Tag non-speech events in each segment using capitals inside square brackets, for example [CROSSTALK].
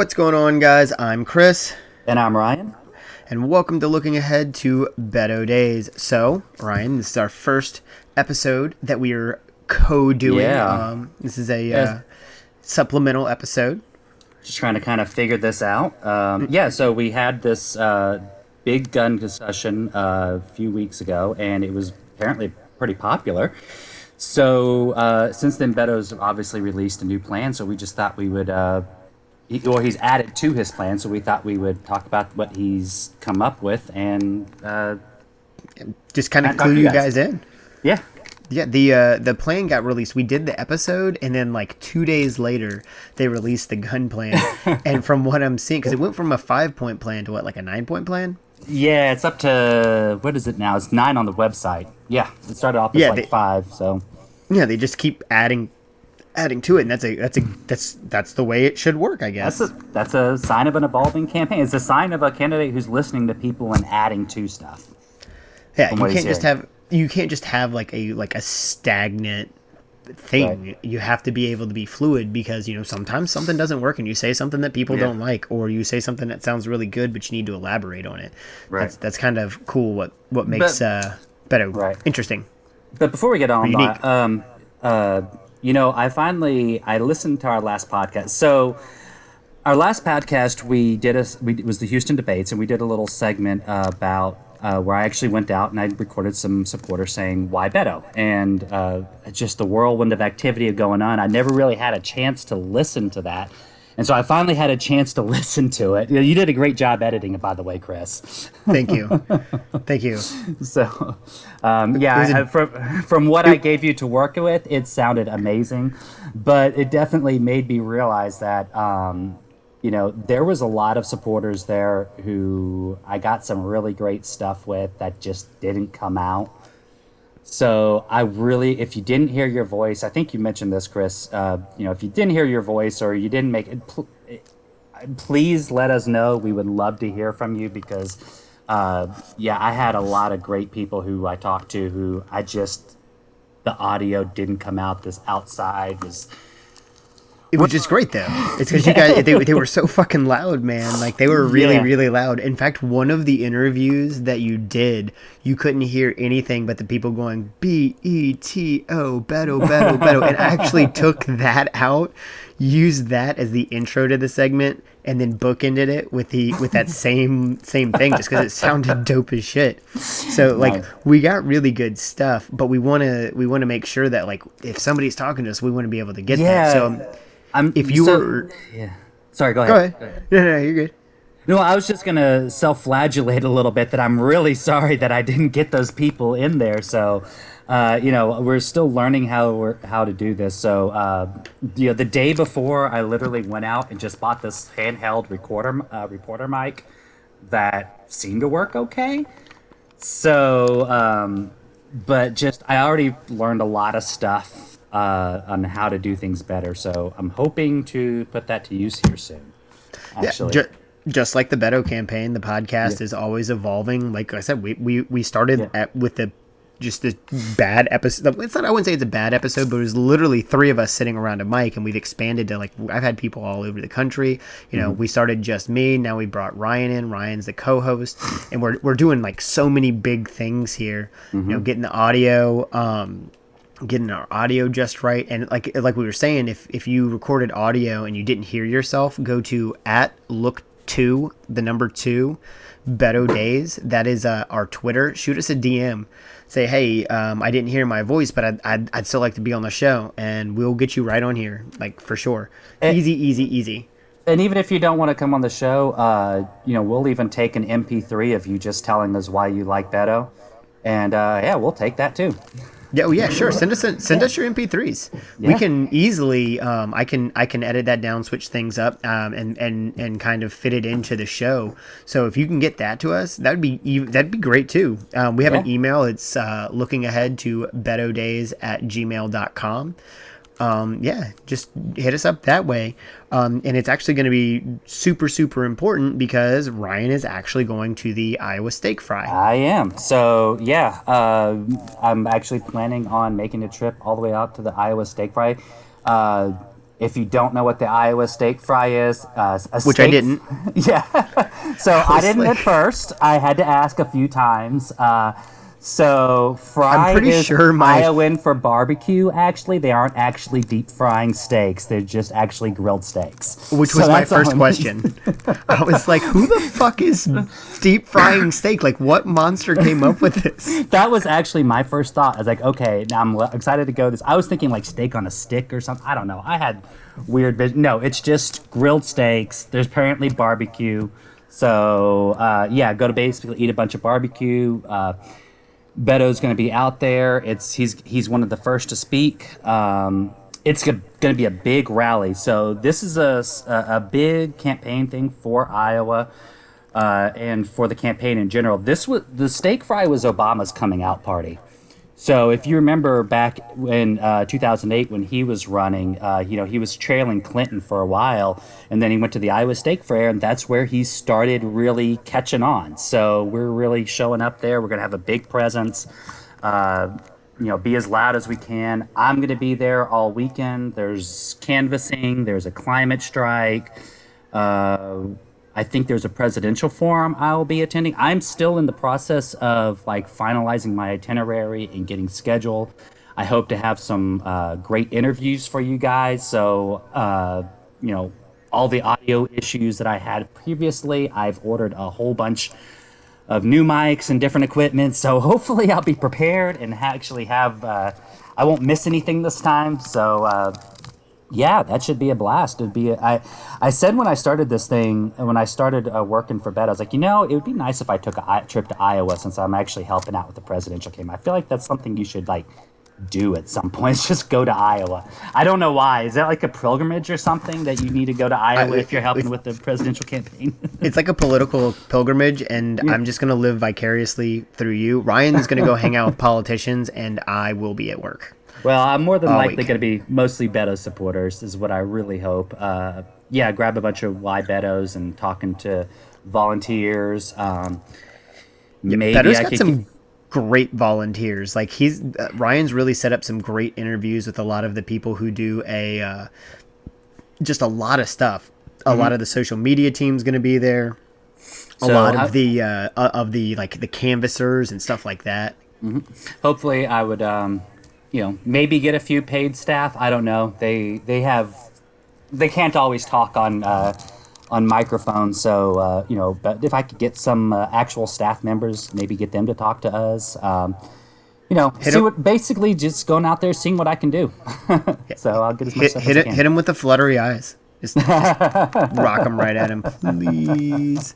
What's going on, guys? I'm Chris. And I'm Ryan. And welcome to Looking Ahead to Beto Days. So, Ryan, this is our first episode that we are co doing. Yeah. Um, this is a uh, supplemental episode. Just trying to kind of figure this out. Um, yeah, so we had this uh, big gun discussion uh, a few weeks ago, and it was apparently pretty popular. So uh, since then, Beto's obviously released a new plan, so we just thought we would, uh, he, or he's added to his plan, so we thought we would talk about what he's come up with, and uh, Just kind of clue you guys guys. in. yeah, Yeah, the uh, the plan got released. We did the episode, and then like two days later, they released the gun plan. [LAUGHS] and from what I'm seeing, because it went from a five point plan to what, like a nine point plan? yeah, it's up to what is it now? It's nine on the website. Yeah, it started off as Yeah, like they- five, so. Yeah, they just keep adding, adding to it, and that's a that's a that's that's the way it should work, I guess. That's a that's a sign of an evolving campaign. It's a sign of a candidate who's listening to people and adding to stuff. yeah, you can't just have you can't just have like a like a stagnant thing. Right. You have to be able to be fluid because you know sometimes something doesn't work, and you say something that people Yeah. don't like, or you say something that sounds really good, but you need to elaborate on it. Right. That's that's kind of cool. What what makes But- uh better Right. interesting. But before we get on, Unique. um, uh, you know, I finally I listened to our last podcast. So our last podcast we did a we it was the Houston debates, and we did a little segment uh, about. Uh, where I actually went out and I recorded some supporters saying why Beto and uh, just the whirlwind of activity going on. I never really had a chance to listen to that, and so I finally had a chance to [LAUGHS] listen to it. You, did a great job editing it, by the way, Chris. Thank you, [LAUGHS] thank you. So, um, yeah, from from what I gave you to work with, it sounded amazing, but it definitely made me realize that um, you know there was a lot of supporters there who I got some really great stuff with that just didn't come out. So I really, if you didn't hear your voice, I think you mentioned this, Chris. Uh, you know, if you didn't hear your voice or you didn't make it, pl- please let us know. We would love to hear from you because, uh, yeah, I had a lot of great people who I talked to who I just the audio didn't come out. This outside was It was just great though. [GASPS] It's because you guys they, they were so fucking loud, man. Like they were really Yeah. really loud. In fact, one of the interviews that you did, you couldn't hear anything but the people going B E T O Beto Beto Beto, and I actually [LAUGHS] took that out, used that as the intro to the segment, and then bookended it with the with that [LAUGHS] same same thing just because it sounded [LAUGHS] dope as shit. So like Nice. we got really good stuff, but we want to we want to make sure that like if somebody's talking to us, we want to be able to get Yeah. that. So. Um, I'm If you so- were- yeah. Sorry, go ahead. Go ahead. Go ahead. No, you're good. No, I was just gonna self-flagellate a little bit that I'm really [LAUGHS] sorry that I didn't get those people in there. So, uh, you know, we're still learning how we're, how to do this. So, uh, you know, the day before, I literally went out and just bought this handheld recorder uh, reporter mic that seemed to work okay. So, um, but just I already learned a lot of stuff uh, on how to do things better. So I'm hoping to put that to use here soon. Actually, Ju- just like the Beto campaign, the podcast is always evolving. Like I said, we we, we started Yeah. at with the just this bad episode. It's not. I wouldn't say it's a bad episode, but it was literally three of us sitting around a mic, and we've expanded to like I've had people all over the country. You know, we started just me. Now we brought Ryan in. Ryan's the co-host, and we're we're doing like so many big things here. You know, getting the audio. Um, getting our audio just right. And like like we were saying if if you recorded audio and you didn't hear yourself go to at look two the number two beto days. That is uh, our twitter. Shoot us a dm say hey um, i didn't hear my voice but I'd, I'd, I'd still like to be on the show. And we'll get you right on here like for sure. Eh. easy easy easy. And even if you don't want to come on the show, uh, you know, we'll even take an MP3 of you just telling us why you like Beto, and uh, yeah, we'll take that too. Yeah, oh yeah, sure. Send us a, send us your MP3s. We can easily, um, I can I can edit that down, switch things up, um, and and and kind of fit it into the show. So if you can get that to us, that'd be ev- that'd be great too. Um, we have an email. It's uh, looking ahead to betodays at gmail.com. Um, yeah, just hit us up that way. Um, and it's actually going to be super, super important because Ryan is actually going to the Iowa Steak Fry. I am. So yeah, uh, I'm actually planning on making a trip all the way out to the Iowa Steak Fry. Uh, If you don't know what the Iowa steak fry is, uh, which steak, I didn't. [LAUGHS] Yeah. [LAUGHS] so I, I didn't like... at first. I had to ask a few times. Uh, so fry I'm pretty is sure my Iowan for barbecue. Actually, they aren't actually deep frying steaks. They're just actually grilled steaks. Which was my first question. I was like, "Who the fuck is deep frying steak? Like, what monster came up with this?" [LAUGHS] That was actually my first thought. I was like, "Okay, now I'm excited to go this." I was thinking like steak on a stick or something. I don't know. I had weird vision. No, it's just grilled steaks. There's apparently barbecue. So uh, yeah, go to basically eat a bunch of barbecue. Uh, Beto's going to be out there. It's he's he's one of the first to speak. Um, it's going to be a big rally. So this is a, a big campaign thing for Iowa uh, and for the campaign in general. This was the steak fry was Obama's coming out party. So if you remember back in uh, 2008 when he was running, uh, you know, he was trailing Clinton for a while, and then he went to the Iowa State Fair, and that's where he started really catching on. So we're really showing up there. We're going to have a big presence. Uh, you know, be as loud as we can. I'm going to be there all weekend. There's canvassing. There's a climate strike. I think there's a presidential forum I will be attending. I'm still in the process of like finalizing my itinerary and getting scheduled. I hope to have some uh, great interviews for you guys. So, uh, you know, all the audio issues that I had previously, I've ordered a whole bunch of new mics and different equipment. So [LAUGHS] hopefully I'll be prepared and actually have, uh, I won't miss anything this time. So, uh, yeah, that should be a blast. It'd be. A, I, I said when I started this thing, when I started uh, working for Bed, I was like, you know, it would be nice if I took a trip to Iowa since I'm actually helping out with the presidential campaign. I feel like that's something you should like do at some [LAUGHS] point. Just go to Iowa. I don't know why. Is that like a pilgrimage or something that you need to go to Iowa I, if you're helping with the presidential campaign? [LAUGHS] it's like a political pilgrimage, and yeah. I'm just gonna live vicariously through you. Ryan's gonna go hang out with politicians, and I will be at work. Well, I'm more than likely going to be mostly Beto supporters, is what I really hope. Uh, yeah, grab a bunch of Y Betos and talking to volunteers. Um, yeah, maybe Beto's I got could... some great volunteers. Like he's uh, Ryan's really set up some great interviews with a lot of the people who do a uh, just a lot of stuff. A mm-hmm. lot of the social media team's going to be there. A so lot of the uh, of the like the canvassers and stuff like that. Mm-hmm. Hopefully, I would um, you know, maybe get a few paid staff. I don't know. They they have they can't always talk on uh, on microphones. So uh, you know, but if I could get some uh, actual staff members, maybe get them to talk to us. Um, you know, hit see him. what basically just going out there, seeing what I can do. [LAUGHS] so I'll get as much hit, stuff hit as it, Hit him with the fluttery eyes. Just, just [LAUGHS] rock him right at him, please.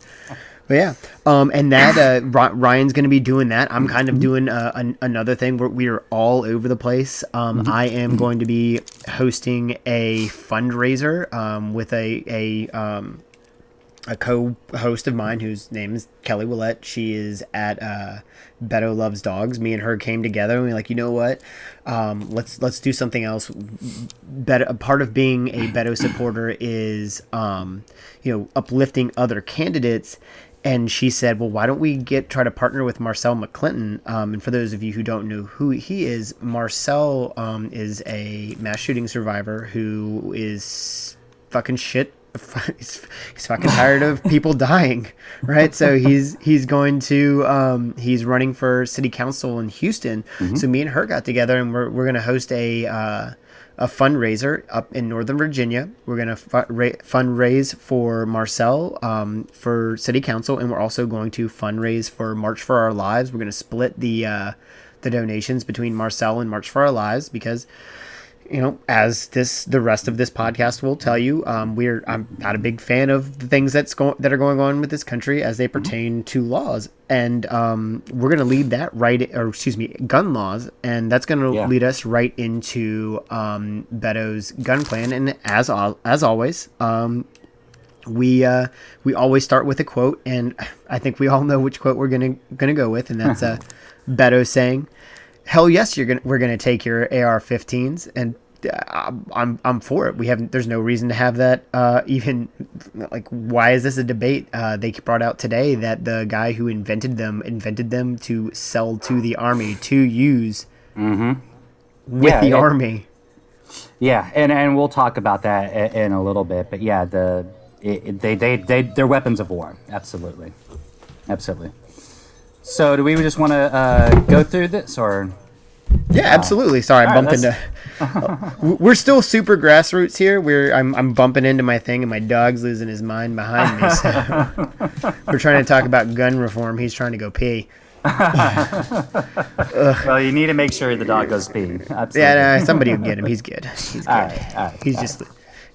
But yeah, um, and that uh, Ryan's going to be doing that. I'm kind of mm-hmm. doing uh, an, another thing where we are all over the place. Um, mm-hmm. I am mm-hmm. going to be hosting a fundraiser um, with a a um, a co-host of mine whose name is Kelly Willett. She is at uh, Beto Loves Dogs. Me and her came together and we are like, you know what? Um, let's let's do something else. Beto, a part of being a Beto supporter is um, you know uplifting other candidates and she said, "Well, why don't we get try to partner with Marcel McClinton?" Um, and for those of you who don't know who he is, Marcel um, is a mass shooting survivor who is fucking shit. [LAUGHS] He's, he's fucking [LAUGHS] tired of people dying, right? So he's he's going to um, he's running for city council in Houston. Mm-hmm. So me and her got together, and we're we're gonna host a. Uh, a fundraiser up in Northern Virginia. We're going to fundraise for Marcel um, for City Council, and we're also going to fundraise for March for Our Lives. We're going to split the uh, the donations between Marcel and March for Our Lives because you know, as this the rest of this podcast will tell you, um, we're I'm not a big fan of the things that's going that are going on with this country as they pertain to laws, and um, we're gonna lead that right, or excuse me, gun laws, and that's gonna yeah. lead us right into um, Beto's gun plan. And as as always, um, we uh, we always start with a quote, and I think we all know which quote we're gonna gonna go with, and that's uh, [LAUGHS] Beto saying hell yes, you're gonna we're gonna take your AR-15s, and uh, I'm I'm for it. We haven't. There's no reason to have that. Uh, even like, why is this a debate? Uh, they brought out today that the guy who invented them invented them to sell to the army to use mm-hmm. with yeah, the it, army. Yeah, and and we'll talk about that in, in a little bit. But yeah, the it, they, they they they're weapons of war. Absolutely, absolutely. So, do we just want to uh, go through this, or? Yeah, absolutely. Sorry, I All right, bumped into. Uh, [LAUGHS] we're still super grassroots here. We're I'm I'm bumping into my thing, and my dog's losing his mind behind me. So [LAUGHS] we're trying to talk about gun reform. He's trying to go pee. [LAUGHS] Well, you need to make sure the dog goes pee. Absolutely. Yeah, no, somebody will get him. He's good. He's good. All right, all right, He's just.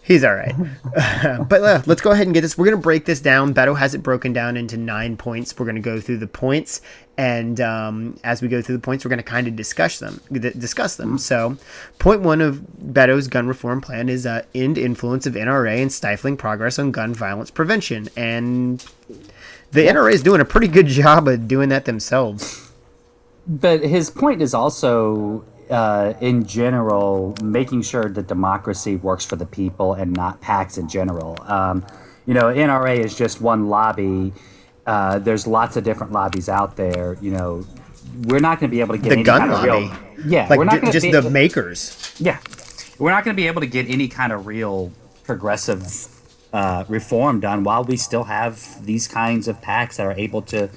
He's all right. [LAUGHS] but uh, let's go ahead and get this. We're going to break this down. Beto has it broken down into nine points. We're going to go through the points, and um, as we go through the points, we're going to kind of discuss them. d- Discuss them. So, point one of Beto's gun reform plan is uh, end influence of NRA and stifling progress on gun violence prevention. And the NRA is doing a pretty good [LAUGHS] job of doing that themselves. But his point is also, uh, in general, making sure that democracy works for the people and not PACs in general. Um, you know, NRA is just one lobby. Uh, there's lots of different lobbies out there. You know, we're not going to be able to get The any gun kind of lobby, real. Yeah, like we're not gonna just be, the makers. Yeah, we're not going to be able to get any kind of real progressive uh, reform done while we still have these kinds of PACs that are able to,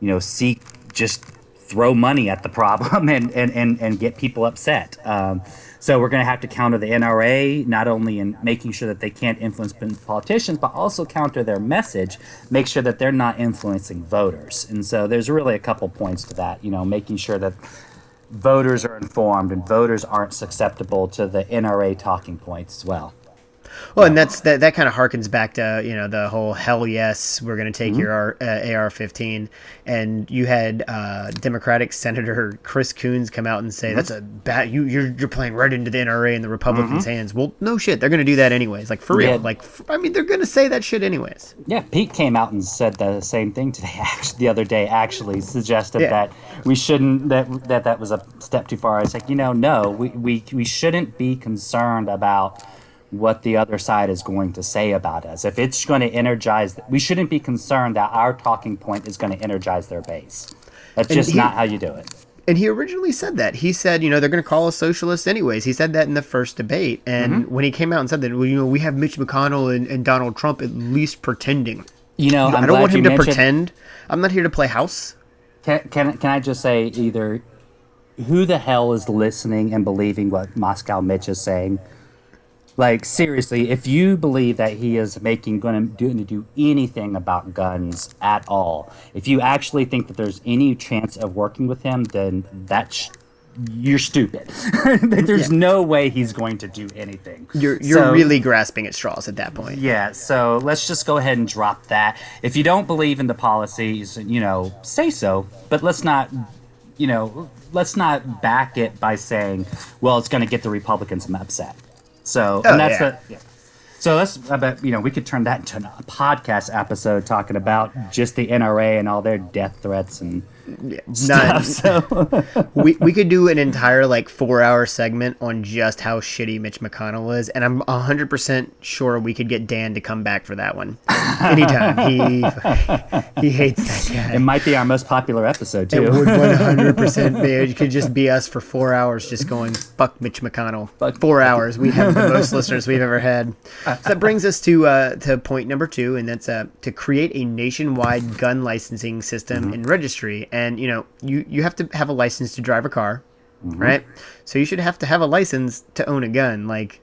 you know, seek just throw money at the problem [LAUGHS] and and and, and get people upset. Um, so we're going to have to counter the NRA not only in making sure that they can't influence politicians, but also counter their message, make sure that they're not influencing voters. And so there's really a couple points to that. You know, making sure that voters are informed and voters aren't susceptible to the NRA talking points as well. Well, and that's that. That kind of harkens back to you know the whole hell yes, we're going to take your uh, AR-15, and you had uh, Democratic Senator Chris Coons come out and say that's a bad. You you're you're playing right into the NRA and the Republicans' hands. Well, no shit, they're going to do that anyways. Like for real. Yeah. Like f- I mean, they're going to say that shit anyways. Yeah, Pete came out and said the same thing today. [LAUGHS] Actually, the other day, actually suggested Yeah. that we shouldn't that that that was a step too far. It's like you know, no, we we we shouldn't be concerned about what the other side is going to say about us. If it's going to energize, we shouldn't be concerned that our talking point is going to energize their base. That's just he- not how you do it. And he originally said that. He said, you know, they're going to call us socialists anyways. He said that in the first debate. And Mm-hmm. when he came out and said that, well, you know, we have Mitch McConnell and, and Donald Trump at least pretending. You know, I'm I don't want him to mentioned- pretend. I'm not here to play house. Can, can can I just say either who the hell is listening and believing what Moscow Mitch is saying? Like seriously, if you believe that he is making going to do, do anything about guns at all, if you actually think that there's any chance of working with him, then that's you're stupid. [LAUGHS] There's no way he's going to do anything. You're you're So- really grasping at straws at that point. yeah, so let's just go ahead and drop that. If you don't believe in the policies, you know, say so, but let's not, you know, let's not back it by saying, well, it's going to get the Republicans upset. So, Oh, and that's yeah. the. Yeah. So let's, I bet, you know, we could turn that into a podcast episode talking about just the NRA and all their death threats and Not, stuff. So, [LAUGHS] we, we could do an entire like four hour segment on just how shitty Mitch McConnell is, and I'm hundred percent sure we could get Dan to come back for that one anytime. He he hates that guy. it might be our most popular episode, too. It would [LAUGHS] one hundred percent be. It could just be us for four hours, just going fuck Mitch McConnell. Fuck- four hours. We have the most [LAUGHS] listeners we've ever had. So that brings us to uh, to point number two, and that's uh, to create a nationwide gun licensing system and registry. And you know, you you have to have a license to drive a car, right? So you should have to have a license to own a gun. Like,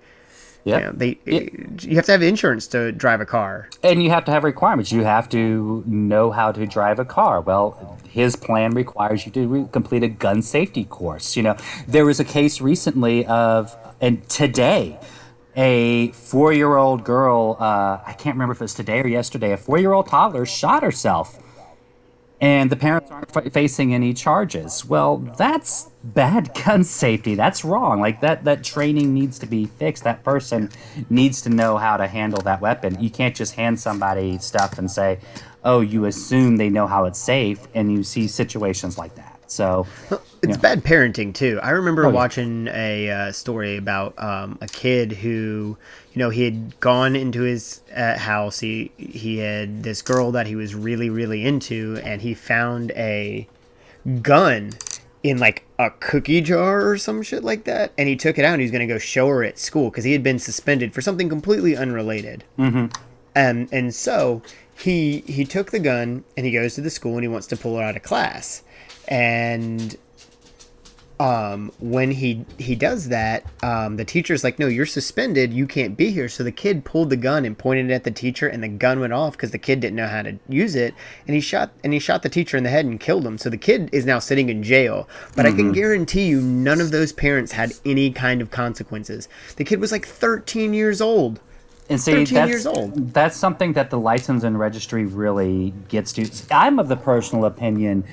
Yep. you know, they Yeah. you have to have insurance to drive a car. And you have to have requirements. You have to know how to drive a car. Well, his plan requires you to re- complete a gun safety course. You know, there was a case recently of, and today, a four-year-old girl. Uh, I can't remember if it was today or yesterday. A four-year-old toddler shot herself, and the parents aren't fa- facing any charges. Well, that's bad [LAUGHS] gun safety. That's wrong. Like that that training needs to be fixed. That person needs to know how to handle that weapon. You can't just hand somebody stuff and say, "Oh, you assume they know how it's safe," and you see situations like that. So, It's bad parenting too. I remember Oh, watching a uh, story about um, a kid who, you know, he had gone into his uh, house. He he had this girl that he was really really into, and he found a gun in like a cookie jar or some shit like that. And he took it out and he was going to go show her at school because he had been suspended for something completely unrelated. Mm-hmm. And, and so he he took the gun and he goes to the school and he wants to pull her out of class. And um, when he he does that, um, the teacher's like, "No, you're suspended. You can't be here." So the kid pulled the gun and pointed it at the teacher, and the gun went off because the kid didn't know how to use it, and he shot and he shot the teacher in the head and killed him. So the kid is now sitting in jail. But mm-hmm. I can guarantee you, none of those parents had any kind of consequences. The kid was like 13 years old. And see, that's, that's something that the license and registry really gets to. I'm of the personal opinion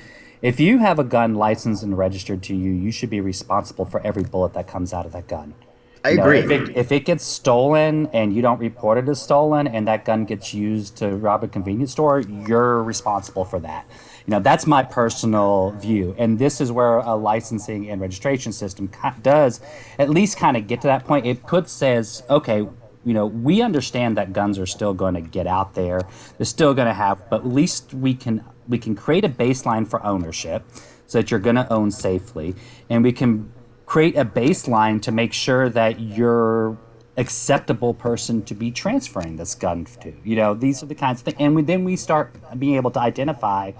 if you have a gun licensed and registered to you, you should be responsible for every bullet that comes out of that gun. I you agree. if, it, if, it, gets stolen and you don't report it as stolen, and that gun gets used to rob a convenience store, you're responsible for that. You know, that's my personal view, and this is where a licensing and registration system does at least kind of get to that point. It puts says, okay, you know, we understand that guns are still going to get out there. They're still going to have, but at least we can we can create a baseline for ownership so that you're going to own safely. And we can create a baseline to make sure that you're acceptable person to be transferring this gun to. You know these are the kinds of things and we, then we start being able to identify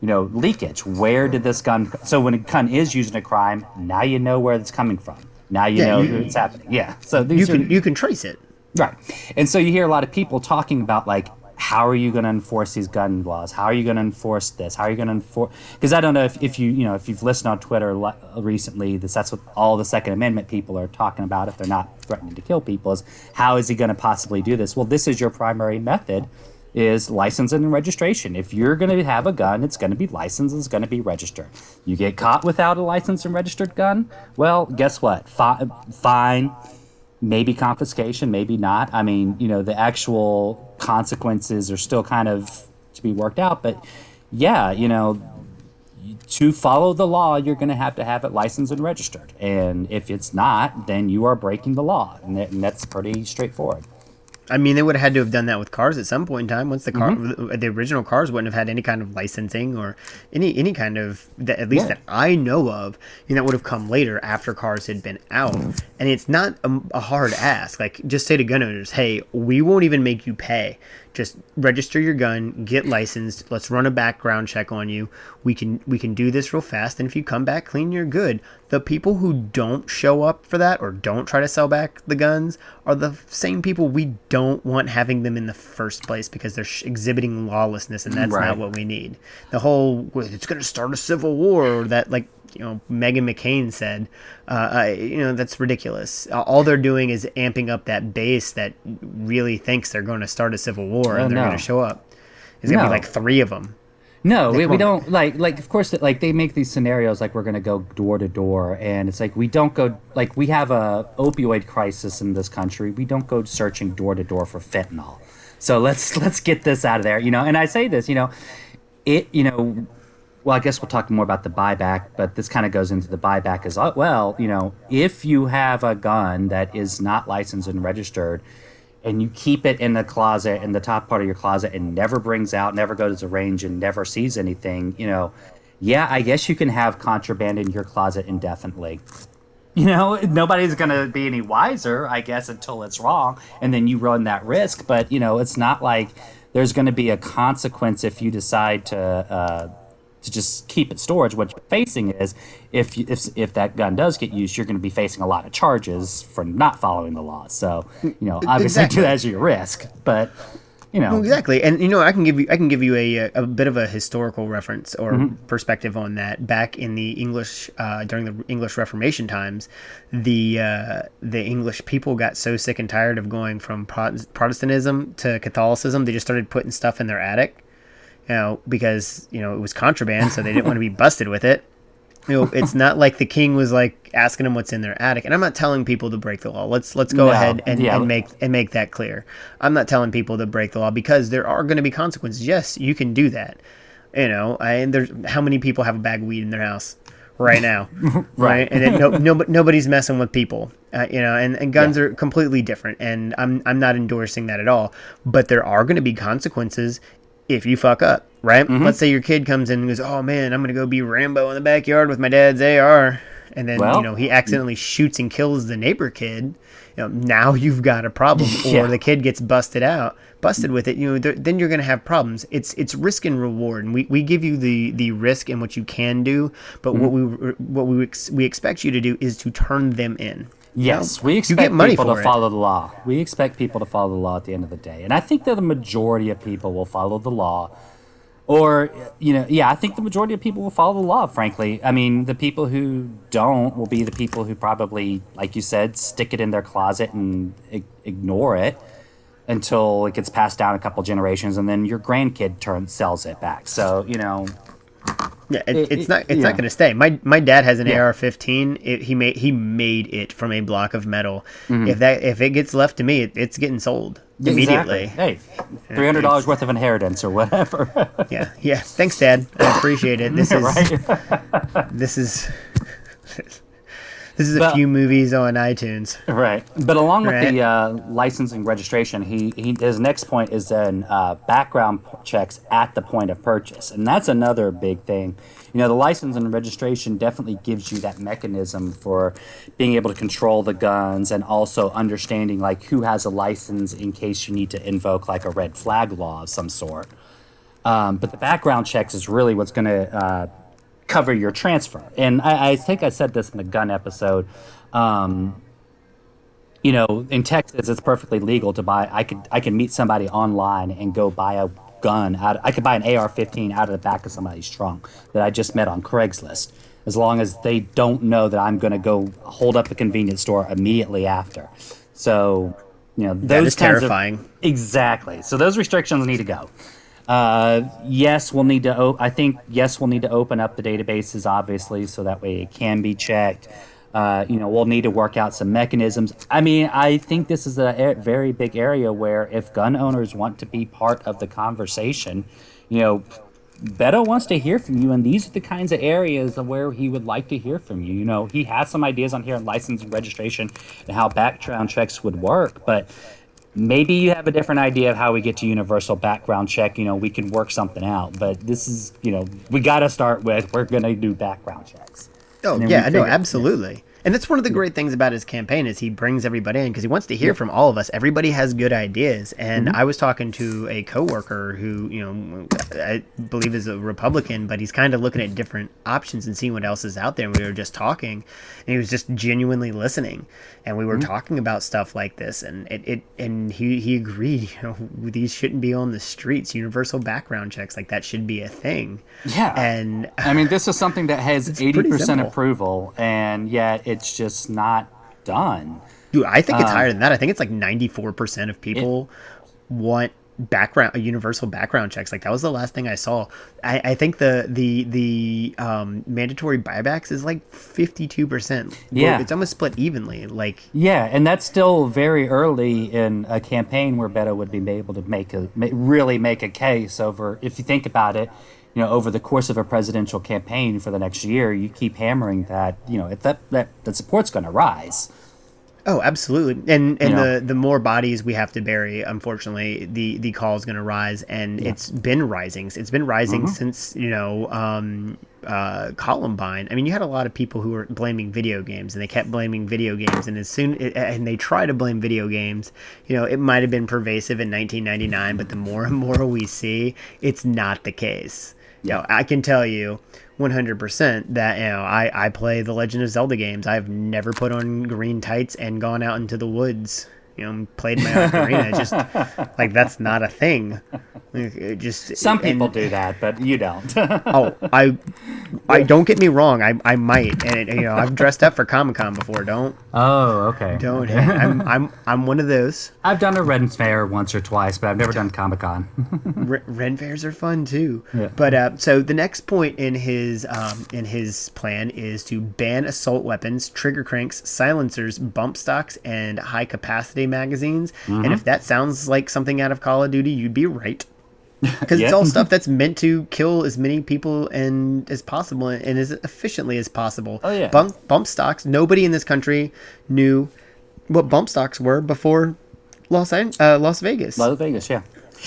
you know leakage. Where did this gun so when a gun is used in a crime now you know where it's coming from. Now you yeah, know you, it's happening. Yeah. So you can you can trace it. Right. And so you hear a lot of people talking about like how are you going to enforce these gun laws? How are you going to enforce this? How are you going to enforce? Because I don't know if, if you you know if you've listened on Twitter le- recently, this that's what all the Second Amendment people are talking about. If they're not threatening to kill people, is how is he going to possibly do this? Well, this is your primary method, is license and registration. If you're going to have a gun, it's going to be licensed, it's going to be registered. You get caught without a licensed and registered gun, well, guess what? Fi- fine maybe confiscation, maybe not. I mean, you know, the actual consequences are still kind of to be worked out. But yeah, you know, to follow the law, you're going to have to have it licensed and registered. And if it's not, then you are breaking the law. And, that, and that's pretty straightforward. I mean, they would have had to have done that with cars at some point in time. Once the car, mm-hmm. the original cars wouldn't have had any kind of licensing or any any kind of that, at least yeah. that I know of. You know, that would have come later after cars had been out. And it's not a, a hard ask. Like, just say to gun owners, "Hey, we won't even make you pay just register your gun, get licensed. Let's run a background check on you. We can we can do this real fast, and if you come back clean, you're good. The people who don't show up for that or don't try to sell back the guns are the same people we don't want having them in the first place because they're exhibiting lawlessness, and that's right. not what we need. The whole it's going to start a civil war, or that like you know Meghan McCain said, uh, I, you know that's ridiculous. All they're doing is amping up that base that really thinks they're going to start a civil war and they're no. going to show up. There's going to be like three of them. No, we, we don't like like of course like they make these scenarios like we're going to go door to door and it's like we don't go like we have a opioid crisis in this country. We don't go searching door to door for fentanyl. So let's [LAUGHS] let's get this out of there, you know. And I say this, you know, it you know well, I guess we'll talk more about the buyback, but this kind of goes into the buyback as uh, well. You know, if you have a gun that is not licensed and registered, and you keep it in the closet in the top part of your closet and never brings out, never goes to the range, and never sees anything, you know, yeah, I guess you can have contraband in your closet indefinitely. You know, nobody's going to be any wiser, I guess, until it's wrong, and then you run that risk. But you know, it's not like there's going to be a consequence if you decide to. Uh, to just keep it storage. What you're facing is if you, if if that gun does get used, you're going to be facing a lot of charges for not following the law. So you know, obviously, exactly. do that as your risk, but. You know. exactly, and you know I can give you I can give you a, a bit of a historical reference or mm-hmm. perspective on that. Back in the English uh, during the English Reformation times, the uh, the English people got so sick and tired of going from Protestantism to Catholicism, they just started putting stuff in their attic you know, because you know it was contraband, so they didn't want to be [LAUGHS] busted with it. You know, it's not like the king was like asking them what's in their attic. And I'm not telling people to break the law. Let's let's go no, ahead and, yeah. and make and make that clear. I'm not telling people to break the law because there are going to be consequences. Yes, you can do that. You know, and there's how many people have a bag of weed in their house right now, [LAUGHS] right? right? And then no, [LAUGHS] no, nobody's messing with people. Uh, you know, and, and guns yeah. are completely different, and I'm I'm not endorsing that at all. But there are going to be consequences if you fuck up, right? Mm-hmm. Let's say your kid comes in and goes, "Oh man, I'm gonna go be Rambo in the backyard with my dad's AR," and then Well- you know he accidentally shoots and kills the neighbor kid. You know, now [LAUGHS] you've got a problem, [LAUGHS] or the kid gets busted out, busted with it. You know, then you're gonna have problems. It's it's risk and reward, and we, we give you the the risk and what you can do, but what we what we ex- we expect you to do is to turn them in. Yes, we expect people to it. follow the law. We expect people to follow the law at the end of the day, and I think that the majority of people will follow the law. Or, you know, yeah, I think the majority of people will follow the law. Frankly, I mean, the people who don't will be the people who probably, like you said, stick it in their closet and ignore it until it gets passed down a couple generations, and then your grandkid turns sells it back. So, you know, Yeah, it, It- it's not it's yeah. not going to stay. My my dad has an Yeah. AR-15. It, he made he made it from a block of metal. Mm-hmm. If that if it gets left to me, it, it's getting sold immediately. Exactly. Hey, three hundred dollars worth of inheritance or whatever. [LAUGHS] Yeah, yeah. Thanks, Dad. I appreciate it. [LAUGHS] This is [LAUGHS] this is this is a few movies on iTunes. Right, but along with Right. the uh, licensing registration, he, he his next point is then uh, background checks at the point of purchase, and that's another big thing. You know, the license and registration definitely gives you that mechanism for being able to control the guns and also understanding like who has a license in case you need to invoke like a red flag law of some sort. Um, but the background checks is really what's going to uh, cover your transfer. And I, I think I said this in the gun episode. Um, you know, in Texas, it's perfectly legal to buy. I could I can meet somebody online and go buy a gun out. I could buy an AR-15 out of the back of somebody's trunk that I just met on Craigslist, as long as they don't know that I'm going to go hold up a convenience store immediately after. So, you know, those is kinds of- terrifying. exactly. So those restrictions need to go. Uh, yes, we'll need to. O- I think yes, we'll need to open up the databases, obviously, so that way it can be checked. Uh, you know, we'll need to work out some mechanisms. I mean, I think this is a, very big area where if gun owners want to be part of the conversation, you know, Beto wants to hear from you, and these are the kinds of areas of where he would like to hear from you. You know, he has some ideas on here on licensing registration and how background checks would work, but maybe you have a different idea of how we get to universal background check. You know, we can work something out, but this is, you know, we got to start with we're going to do background checks. Oh yeah, no, absolutely. And that's one of the great things about his campaign is he brings everybody in because he wants to hear from all of us. Everybody has good ideas, and Mm-hmm. I was talking to a coworker who, you know, I believe is a Republican, but he's kind of looking at different options and seeing what else is out there. And we were just talking, and he was just genuinely listening, and we were Mm-hmm. talking about stuff like this, and it, it and he he agreed. [LAUGHS] You know, these shouldn't be on the streets. Universal background checks like that should be a thing. Yeah. And I mean, this is something that has [LAUGHS] 80% approval, and yet it's just not done. Dude, I think it's Um, higher than that. I think it's like 94% of people want background universal background checks. Like that was the last thing I saw. I, I think the the the um, mandatory buybacks is like 52%. Yeah. It's almost split evenly. Like Yeah, and that's still very early in a campaign where Beto would be able to make a really make a case over. If you think about it, you know, over the course of a presidential campaign for the next year, you keep hammering that you know if that that, that support's going to rise. Oh, absolutely. And and You know? the the more bodies we have to bury, unfortunately, the the call is going to rise, and it's been rising. It's been rising Mm-hmm. since you know um, uh, Columbine. I mean, you had a lot of people who were blaming video games, and they kept blaming video games, and as soon and they try to blame video games, you know, it might have been pervasive in 1999, but the more and more we see, it's not the case. You know, I can tell you 100% that you know I, I play the Legend of Zelda games. I've never put on green tights and gone out into the woods. You know, played my ocarina. Just [LAUGHS] like that's not a thing. It just Some people and- do that, but you don't. [LAUGHS] Oh, I, I don't get me wrong. I, I might, and you know, I've dressed up for Comic Con before. Don't oh, okay. don't. [LAUGHS] I'm I'm I'm one of those. I've done a Ren Fair once or twice, but I've never done Comic Con. Ren fairs are fun too. Yeah. But uh, so the next point in his um, in his plan is to ban assault weapons, trigger cranks, silencers, bump stocks, and high capacity magazines. Mm-hmm. And if that sounds like something out of Call of Duty, you'd be right. [LAUGHS] Because it's all stuff that's meant to kill as many people and as possible and as efficiently as possible. Oh, yeah. Bump bump stocks. Nobody in this country knew what bump stocks were before Los uh, Las Vegas. Las Vegas, yeah.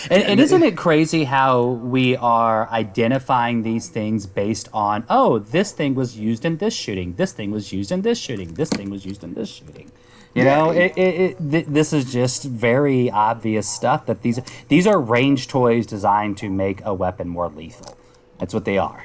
And, and, isn't it crazy how we are identifying these things based on, oh, this thing was used in this shooting, this thing was used in this shooting, this thing was used in this shooting. You yeah. know, it, it, it, th- this is just very obvious stuff that these these are range toys designed to make a weapon more lethal. That's what they are.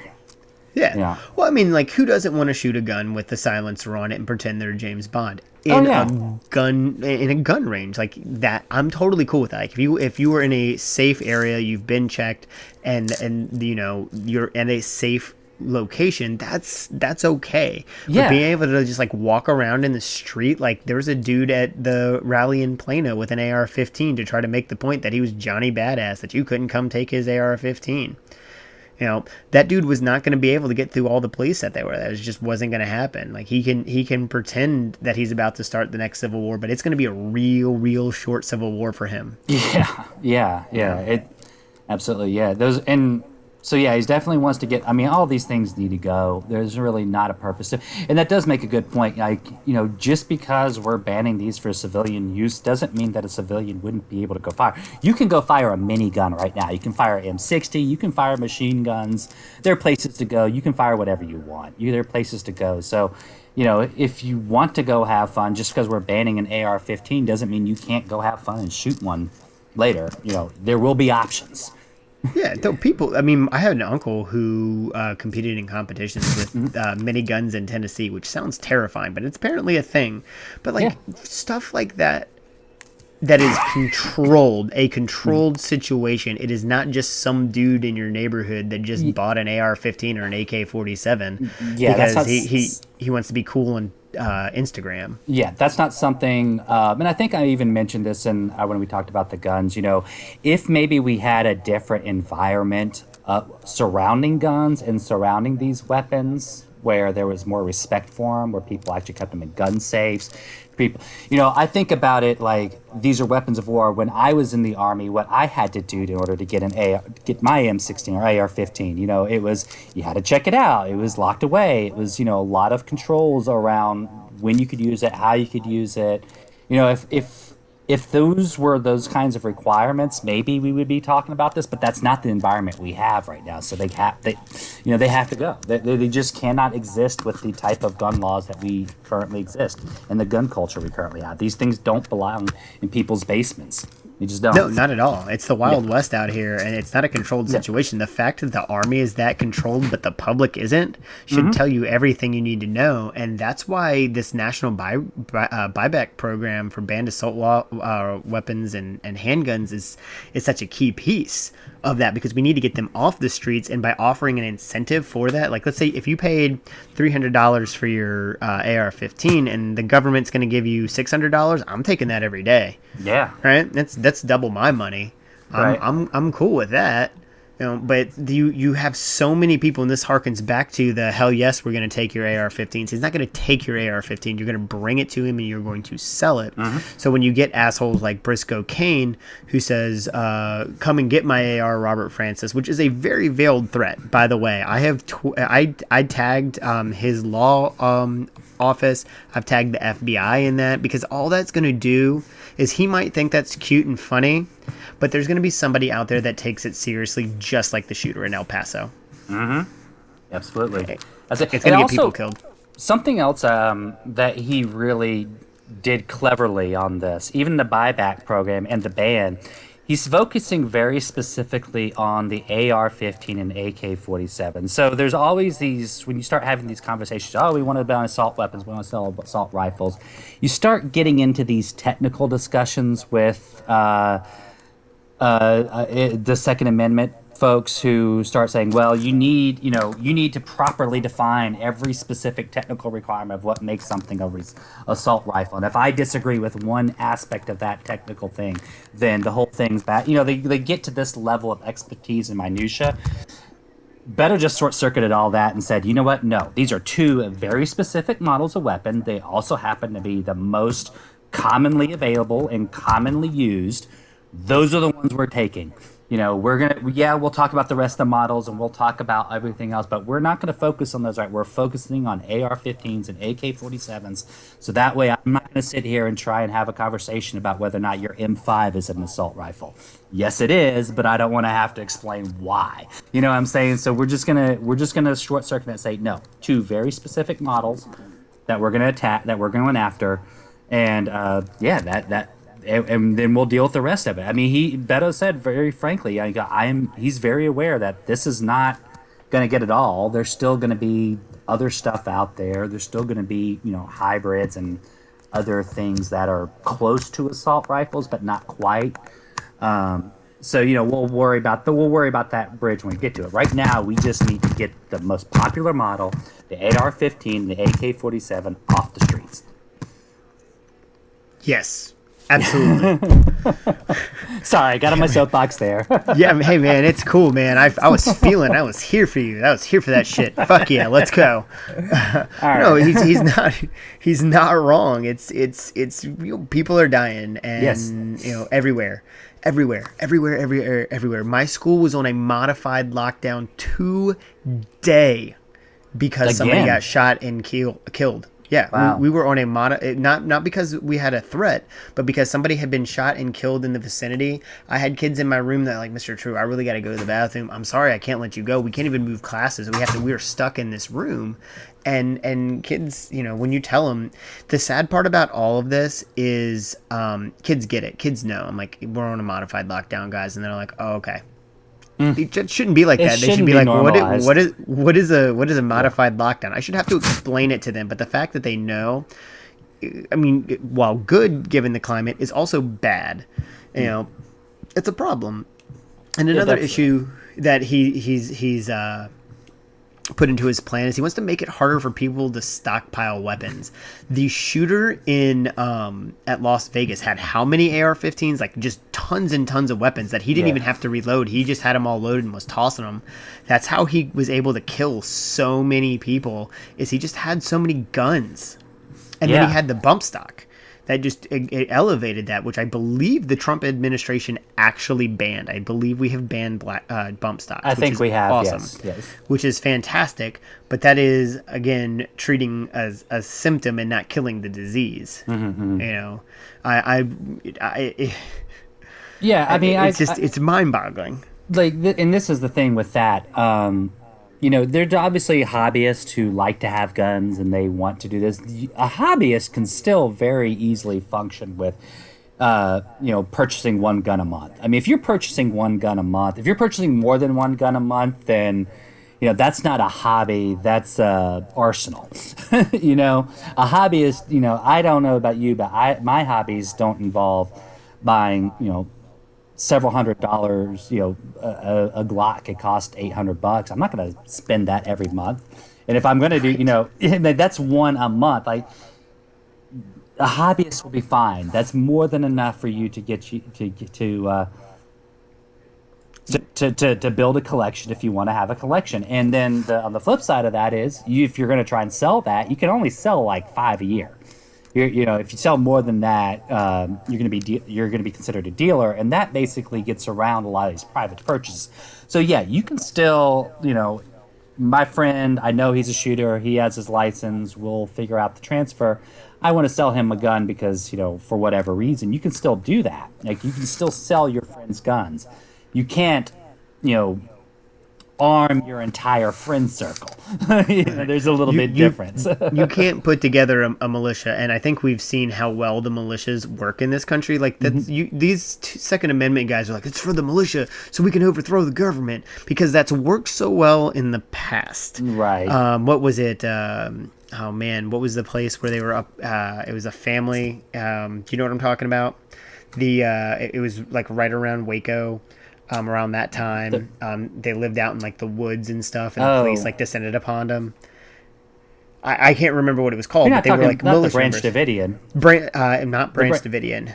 Yeah. yeah. Well, I mean, like, who doesn't want to shoot a gun with the silencer on it and pretend they're James Bond in oh, yeah. a gun in a gun range like that? I'm totally cool with that. Like, if you if you were in a safe area, you've been checked, and and you know you're in a safe location that's that's okay. Yeah. but being able to just like walk around in the street like there was a dude at the rally in plano with an ar-15 to try to make the point that he was johnny badass that you couldn't come take his ar-15 you know that dude was not going to be able to get through all the police that they were that just wasn't going to happen. Like he can he can pretend that he's about to start the next civil war but it's going to be a real real short civil war for him. [LAUGHS] Yeah yeah yeah. It absolutely yeah. Those and so yeah, he definitely wants to get. I mean, all these things need to go. There's really not a purpose to, and that does make a good point. Like you know, just because we're banning these for civilian use doesn't mean that a civilian wouldn't be able to go fire. You can go fire a minigun right now. You can fire M60. You can fire machine guns. There are places to go. You can fire whatever you want. You there are places to go. So you know, if you want to go have fun, just because we're banning an AR-15 doesn't mean you can't go have fun and shoot one later. You know, there will be options yeah, though people. I mean, I had an uncle who uh, competed in competitions with mm-hmm. uh, mini guns in Tennessee, which sounds terrifying, but it's apparently a thing. But like yeah. stuff like that, that is controlled, a controlled situation. It is not just some dude in your neighborhood that just bought an AR-15 or an AK-47 yeah, because he, he he wants to be cool and uh, Instagram. Yeah, that's not something. Um, and I think I even mentioned this in uh, when we talked about the guns. You know, if maybe we had a different environment uh, surrounding guns and surrounding these weapons, where there was more respect for them, where people actually kept them in gun safes. People, you know, I think about it like these are weapons of war. When I was in the army, what I had to do in order to get an A, get my M16 or AR-15, you know, it was you had to check it out. It was locked away. It was you know a lot of controls around when you could use it, how you could use it. You know, if if if those were those kinds of requirements, maybe we would be talking about this. But that's not the environment we have right now. So they have, they, you know, they have to go. They, they just cannot exist with the type of gun laws that we currently exist and the gun culture we currently have. These things don't belong in people's basements. You just don't. No, not at all. It's the Wild yeah. West out here, and it's not a controlled situation. Yeah. The fact that the army is that controlled, but the public isn't, should mm-hmm. tell you everything you need to know. And that's why this national buy, buy uh, buyback program for banned assault law, uh, weapons and, and handguns is is such a key piece of that because we need to get them off the streets. And by offering an incentive for that, like let's say if you paid three hundred dollars for your uh, AR-15 and the government's going to give you six hundred dollars, I'm taking that every day. Yeah. Right. That's that's double my money. I'm right. I'm I'm cool with that. You know, but you you have so many people, and this harkens back to the hell yes, we're going to take your AR-15. So he's not going to take your AR-15. You're going to bring it to him, and you're going to sell it. Uh-huh. So when you get assholes like Briscoe Cain, who says, uh, "Come and get my AR, Robert Francis," which is a very veiled threat, by the way. I have tw- I I tagged um, his law um, office. I've tagged the FBI in that because all that's going to do is he might think that's cute and funny, but there's going to be somebody out there that takes it seriously, just like the shooter in El Paso. Mm-hmm. Absolutely. Okay. It's going to get people killed. Something else um, that he really did cleverly on this, even the buyback program and the ban, he's focusing very specifically on the AR-15 and AK-47. So there's always these when you start having these conversations. Oh, we want to ban assault weapons. We want to sell assault rifles. You start getting into these technical discussions with uh, uh, uh, the Second Amendment folks who start saying, well, you need, you know, you need to properly define every specific technical requirement of what makes something a res- assault rifle. And if I disagree with one aspect of that technical thing, then the whole thing's bad. You know, they, they get to this level of expertise and minutia. Beto just short circuited all that and said, you know what? No, these are two very specific models of weapon. They also happen to be the most commonly available and commonly used those are the ones we're taking. You know, we're gonna yeah, we'll talk about the rest of the models and we'll talk about everything else, but we're not gonna focus on those. Right, we're focusing on AR-15s and AK-47s. So that way, I'm not gonna sit here and try and have a conversation about whether or not your M5 is an assault rifle. Yes, it is, but I don't want to have to explain why. You know what I'm saying? So we're just gonna we're just gonna short circuit and say no, two very specific models that we're gonna attack that we're going after, and uh, yeah, that that and, and, then we'll deal with the rest of it. I mean, he Beto said very frankly, I, I am he's very aware that this is not going to get it all. There's still going to be other stuff out there. There's still going to be you know hybrids and other things that are close to assault rifles, but not quite. Um, so you know we'll worry about the we'll worry about that bridge when we get to it. Right now, we just need to get the most popular model, the AR-15, the AK-47, off the streets. Yes, Absolutely. [LAUGHS] Sorry, I got on my soapbox there. [LAUGHS] yeah, hey man, it's cool, man. I, I was feeling, I was here for you. I was here for that shit. Fuck yeah, let's go. [LAUGHS] no, he's, he's not he's not wrong. It's it's it's you know, people are dying and yes. you know everywhere. Everywhere, everywhere, everywhere, everywhere. My school was on a modified lockdown today because Again. somebody got shot and kill, killed. Yeah, wow. we, we, were on a mod. Eh, not not because we had a threat, but because somebody had been shot and killed in the vicinity. I had kids in my room that like, Mr. True, I really got to go to the bathroom. I'm sorry, I can't let you go. We can't even move classes. We have to. We are stuck in this room, and and kids, you know, when you tell them, the sad part about all of this is, um, kids get it. Kids know. I'm like, we're on a modified lockdown, guys, and they're like, oh okay. Mm. It shouldn't be like that. They should be, be like, what is, what is what is a what is a modified yeah. lockdown? I should have to explain it to them. But the fact that they know, I mean, while good given the climate, is also bad. You mm. know, it's a problem. And another yeah, issue that he he's he's uh, put into his plan is he wants to make it harder for people to stockpile weapons. The shooter in um, at Las Vegas had how many AR-15s? Like just tons and tons of weapons that he didn't yeah. even have to reload. He just had them all loaded and was tossing them. That's how he was able to kill so many people. Is he just had so many guns, and yeah. then he had the bump stock that just elevated that, which I believe the Trump administration actually banned. I believe we have banned black, uh, bump stocks. I think we have, awesome, yes, yes. which is fantastic. But that is again treating as a symptom and not killing the disease. Mm-hmm, mm-hmm. You know, I, I, I [SIGHS] yeah, I mean, it's I, just it's mind-boggling. Like, and this is the thing with that. Um, you know, there's obviously hobbyists who like to have guns and they want to do this. A hobbyist can still very easily function with, uh, you know, purchasing one gun a month. I mean, if you're purchasing one gun a month, if you're purchasing more than one gun a month, then you know that's not a hobby that's a arsenal [LAUGHS] you know a hobbyist you know i don't know about you but i my hobbies don't involve buying you know several hundred dollars, you know, a, a Glock could cost eight hundred bucks. I'm not going to spend that every month. And if I'm going to do, you know, [LAUGHS] that's one a month. Like a hobbyist will be fine. That's more than enough for you to get you to to. Uh, to, to, to, to, build a collection if you want to have a collection. And then the, on the flip side of that is, you, if you're going to try and sell that, you can only sell like five a year you're, you know, if you sell more than that, um, you're going to be de- you're going to be considered a dealer, and that basically gets around a lot of these private purchases. So yeah, you can still, you know, my friend, I know he's a shooter. He has his license. We'll figure out the transfer. I want to sell him a gun because you know, for whatever reason, you can still do that. Like you can still sell your friends guns. You can't, you know, arm your entire friend circle. [LAUGHS] you know, there's a little you, bit you, difference. [LAUGHS] you can't put together a, a, militia, and I think we've seen how well the militias work in this country. Like that's mm-hmm. you, these Second Amendment guys are like, it's for the militia, so we can overthrow the government because that's worked so well in the past. Right. Um, what was it? Um, oh man, what was the place where they were up? Uh, it was a family. Um, do you know what I'm talking about? The uh, it, it was like right around Waco um, around that time. The, um, they lived out in like the woods and stuff, and oh. the police like descended upon them. I, I can't remember what it was called, but they were like not the Branch members. Davidian. Bran- uh, not Branch Bra- Davidian.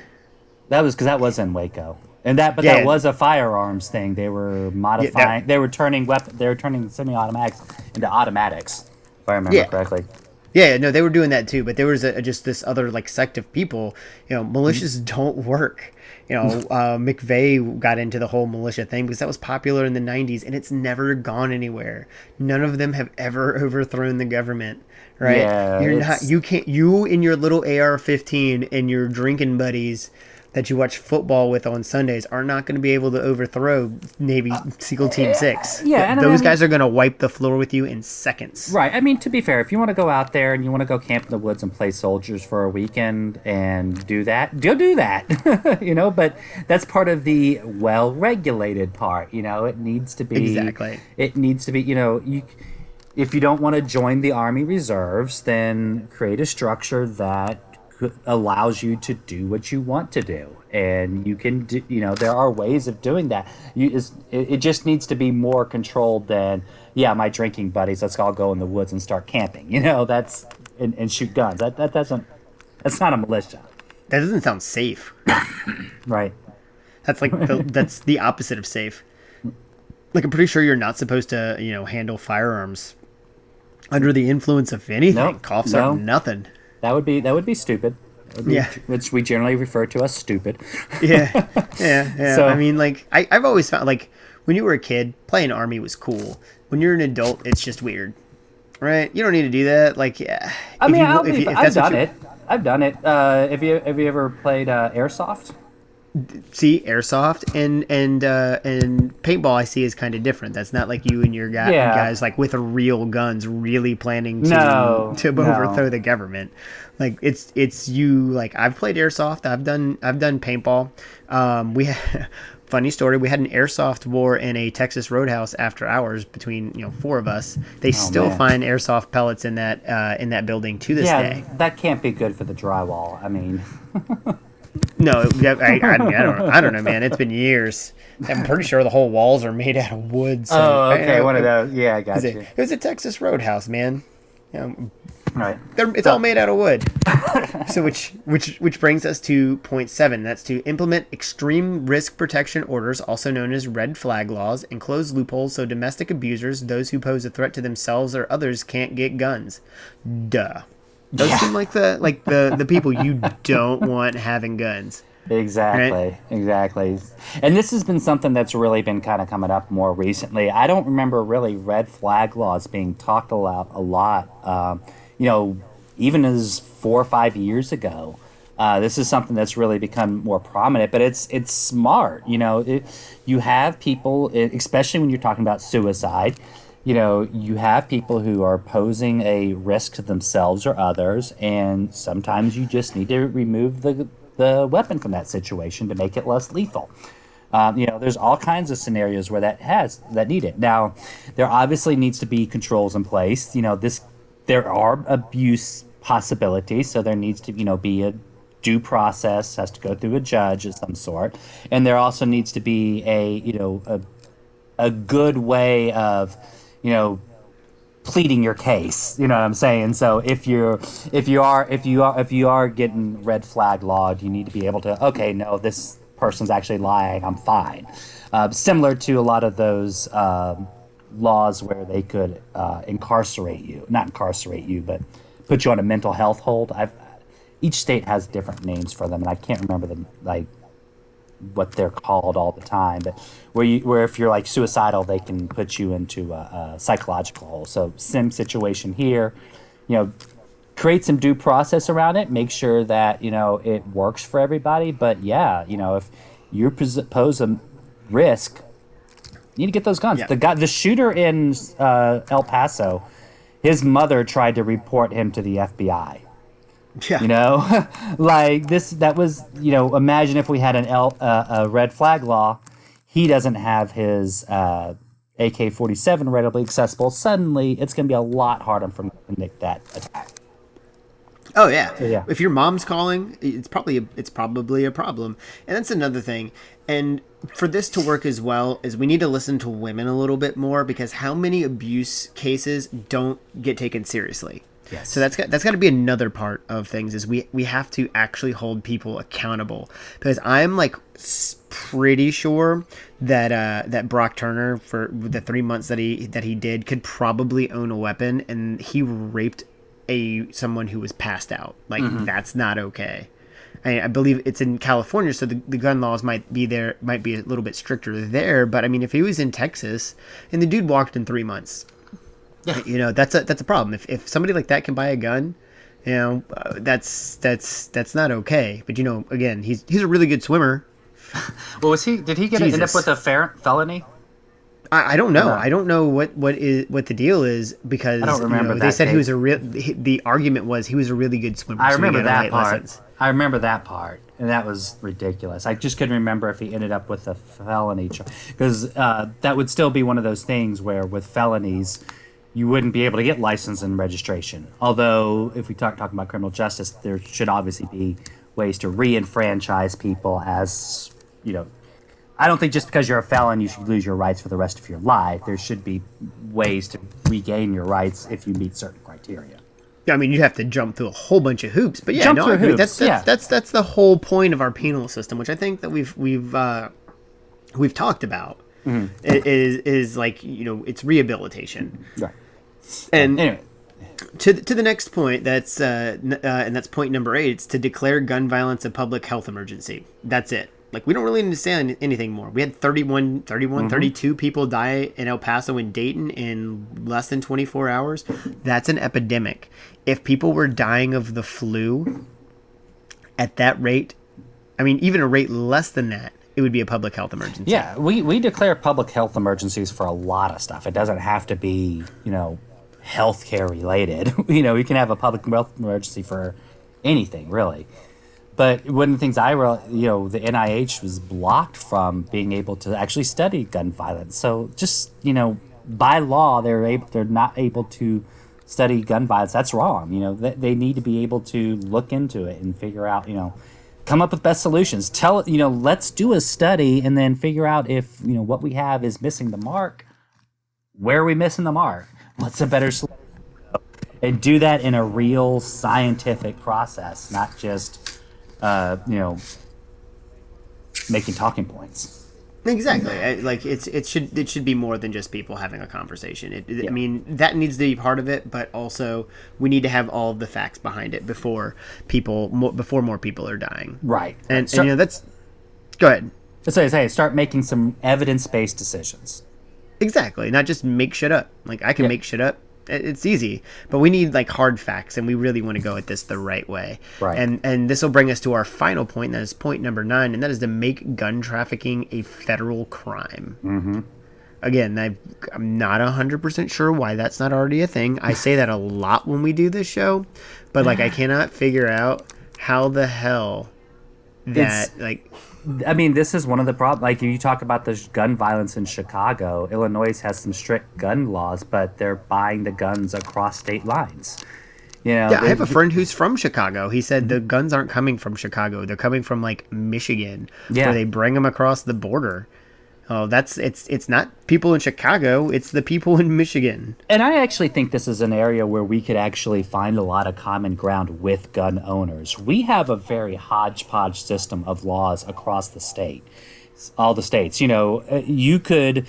That was because that was in Waco, and that but yeah. that was a firearms thing. They were modifying. Yeah, that, they were turning weapon. They were turning semi-automatics into automatics, if I remember yeah. correctly. Yeah, no, they were doing that too, but there was a, just this other like sect of people. You know, militias don't work. You know, [LAUGHS] uh, McVeigh got into the whole militia thing because that was popular in the '90s, and it's never gone anywhere. None of them have ever [LAUGHS] overthrown the government. Right? Yeah, You're not. You can't. You and your little AR-15 and your drinking buddies that you watch football with on Sundays are not going to be able to overthrow Navy SEAL Team Six. Uh, yeah, and I those mean- guys are going to wipe the floor with you in seconds. Right. I mean, to be fair, if you want to go out there and you want to go camp in the woods and play soldiers for a weekend and do that, go do that. [LAUGHS] you know, but that's part of the well-regulated part. You know, it needs to be Exactly. It needs to be. You know, you if you don't want to join the Army Reserves, then create a structure that allows you to do what you want to do and you can do you know there are ways of doing that you is it, it just needs to be more controlled than yeah my drinking buddies let's all go in the woods and start camping [LAUGHS] you know that's and, and shoot guns that that doesn't that's not a militia That doesn't sound safe. [COUGHS] right That's like the, [LAUGHS] that's the opposite of safe. Like I'm pretty sure you're not supposed to, you know, handle firearms under the influence of anything. Coughs no. are nothing. That would be that would be stupid would be- Yeah. which we generally refer to as stupid [LAUGHS] Yeah, yeah, [LAUGHS] yeah. So- I mean, like I, I've always found like when you were a kid, playing army was cool. When you're an adult, it's just weird, right? You don't need to do that. Like, yeah. i mean you- I'll if you- if i've done it i've done it uh have you have you ever played uh airsoft see airsoft and and uh, and paintball I see is kind of different. That's not like you and your guy, Yeah. guys like with real guns really planning to No, to no. overthrow the government. Like it's it's you like I've played airsoft. I've done I've done paintball. Um, we [LAUGHS] funny story. We had an airsoft war in a Texas Roadhouse after hours between you know four of us. They still Oh, man. find airsoft pellets in that uh, in that building to this yeah day. that can't be good for the drywall i mean [LAUGHS] No, I, I, I, don't, I [LAUGHS] don't know, man. It's been years. I'm pretty sure the whole walls are made out of wood. So Oh, okay, I- one of those. Yeah, I got It you. it was a Texas Roadhouse, man. You know, Right. it's all made out of wood. so which which which brings us to point seven. That's to implement extreme risk protection orders, also known as red flag laws, and close loopholes so domestic abusers, those who pose a threat to themselves or others, can't get guns. Duh. Those seem like the like the the people you don't want having guns. Exactly. Exactly. And this has been something that's really been kind of coming up more recently. I don't remember really red flag laws being talked about a lot. Um, you know, even as four or five years ago. Uh, this is something that's really become more prominent, but it's it's smart. You know, it, you have people, especially when you're talking about suicide. You know, you have people who are posing a risk to themselves or others, and sometimes you just need to remove the the weapon from that situation to make it less lethal. Um, you know, there's all kinds of scenarios where that has that need it. Now, there obviously needs to be controls in place. You know, this there are abuse possibilities, so there needs to you know be a due process has to go through a judge of some sort, and there also needs to be a you know a a good way of you know pleading your case you know what i'm saying? So if you're if you are if you are if you are getting red flag lawed you need to be able to okay no this person's actually lying i'm fine. Uh, similar to a lot of those um, laws where they could uh, incarcerate you not incarcerate you but put you on a mental health hold. I've each state has different names for them and i can't remember them like what they're called all the time, but where you where if you're like suicidal, they can put you into a, a psychological hole. So sim situation here, you know, create some due process around it. Make sure that you know it works for everybody. But yeah, you know, if you pose a risk, you need to get those guns. Yeah. The guy, the shooter in uh, El Paso, his mother tried to report him to the FBI Yeah. you know [LAUGHS] like this that was you know imagine if we had an L, uh, a red flag law he doesn't have his uh, ak-47 readily accessible suddenly it's going to be a lot harder for him to make that attack Oh yeah. yeah. If your mom's calling, it's probably a, it's probably a problem. And that's another thing. And for this to work as well is we need to listen to women a little bit more because how many abuse cases don't get taken seriously? Yes. So that's got, that's got to be another part of things is we we have to actually hold people accountable because I'm like pretty sure that uh, that Brock Turner for the three months that he that he did could probably own a weapon and he raped a someone who was passed out. Like Mm-hmm. that's not okay. I, I believe it's in California, so the, the gun laws might be there, might be a little bit stricter there. But I mean, if he was in Texas and the dude walked in three months, Yeah. you know that's a that's a problem. If if somebody like that can buy a gun, you know, uh, that's that's that's not okay. But you know, again, he's he's a really good swimmer. [LAUGHS] Well, was he? Did he get end up with a fair, felony? I, I don't know. No. I don't know what what is what the deal is because I don't you know, they said he was a real. he- The argument was he was a really good swimmer. I remember a that part. license. I remember that part, and that was ridiculous. I just couldn't remember if he ended up with a felony charge because uh, that would still be one of those things where with felonies. You wouldn't be able to get license and registration. Although, if we talk talking about criminal justice, there should obviously be ways to re-enfranchise people as you know I don't think just because you're a felon you should lose your rights for the rest of your life. There should be ways to regain your rights if you meet certain criteria. I mean, you have to jump through a whole bunch of hoops, but yeah, Jump no, through I agree. hoops, That's that's, yeah. that's that's the whole point of our penal system, which I think that we've we've uh, we've talked about. Mm-hmm. Is is like you know it's rehabilitation, Right. And Anyway, to to the next point that's uh, n- uh and that's point number eight it's to declare gun violence a public health emergency. That's it. Like we don't really need to say anything more. We had 31 31 32 people die in el paso and dayton in less than 24 hours. That's an epidemic. If people were dying of the flu at that rate i mean even a rate less than that it would be a public health emergency. Yeah, we, we declare public health emergencies for a lot of stuff. It doesn't have to be, you know, healthcare related. [LAUGHS] you know, we can have a public health emergency for anything, really. But one of the things I, re- you know, the NIH was blocked from being able to actually study gun violence. So just, you know, by law, they're able, they're not able to study gun violence. That's wrong. You know, they, they need to be able to look into it and figure out, you know, come up with best solutions. Tell, you know, let's do a study and then figure out if, you know, what we have is missing the mark. Where are we missing the mark? What's a better solution? And do that in a real scientific process, not just, uh, you know, making talking points. Exactly. I, like it's it should it should be more than just people having a conversation. It, it- I mean that needs to be part of it, but also we need to have all of the facts behind it before people mo- before more people are dying. Right. And, So- and you know that's go ahead. So say, start making some evidence-based decisions. Exactly. Not just make shit up. Like I can Yeah. make shit up. It's easy, but we need like hard facts, and we really want to go at this the right way. Right. And and this will bring us to our final point. That is point number nine, and that is to make gun trafficking a federal crime. Mm-hmm. Again, I, I'm not hundred percent sure why that's not already a thing. I say that a lot when we do this show, but like I [SIGHS] cannot figure out how the hell that It's- like I mean, this is one of the problems. Like you talk about the gun violence in Chicago, Illinois has some strict gun laws, but they're buying the guns across state lines. You know, Yeah, I have a friend who's from Chicago. He said the mm-hmm. guns aren't coming from Chicago; they're coming from like Michigan, Yeah. where they bring them across the border. Oh, that's it's it's not people in Chicago; it's the people in Michigan. And I actually think this is an area where we could actually find a lot of common ground with gun owners. We have a very hodgepodge system of laws across the state, all the states. You know, uh, you could.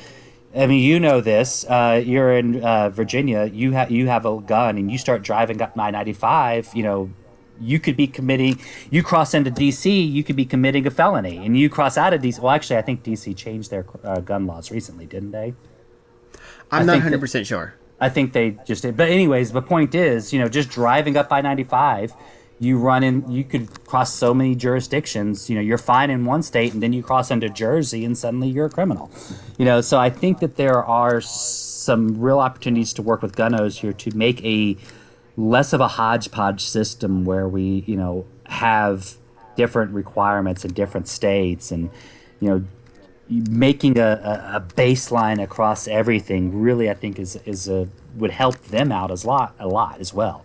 I mean, you know this. Uh, you're in uh, Virginia. You have you have a gun, and you start driving up 995. You know, you could be committing. You cross into DC, you could be committing a felony, and you cross out of DC. Well, actually, I think DC changed their uh, gun laws recently, didn't they? I'm not 100 percent sure. I think they just did. But anyways, the point is, you know, just driving up I ninety five, you run in. You could cross so many jurisdictions. You know, you're fine in one state, and then you cross into Jersey, and suddenly you're a criminal. You know, so I think that there are some real opportunities to work with gun owners here to make a less of a hodgepodge system where we, you know, have different requirements in different states, and you know, making a, a, baseline across everything really I think is is a would help them out as lot a lot as well.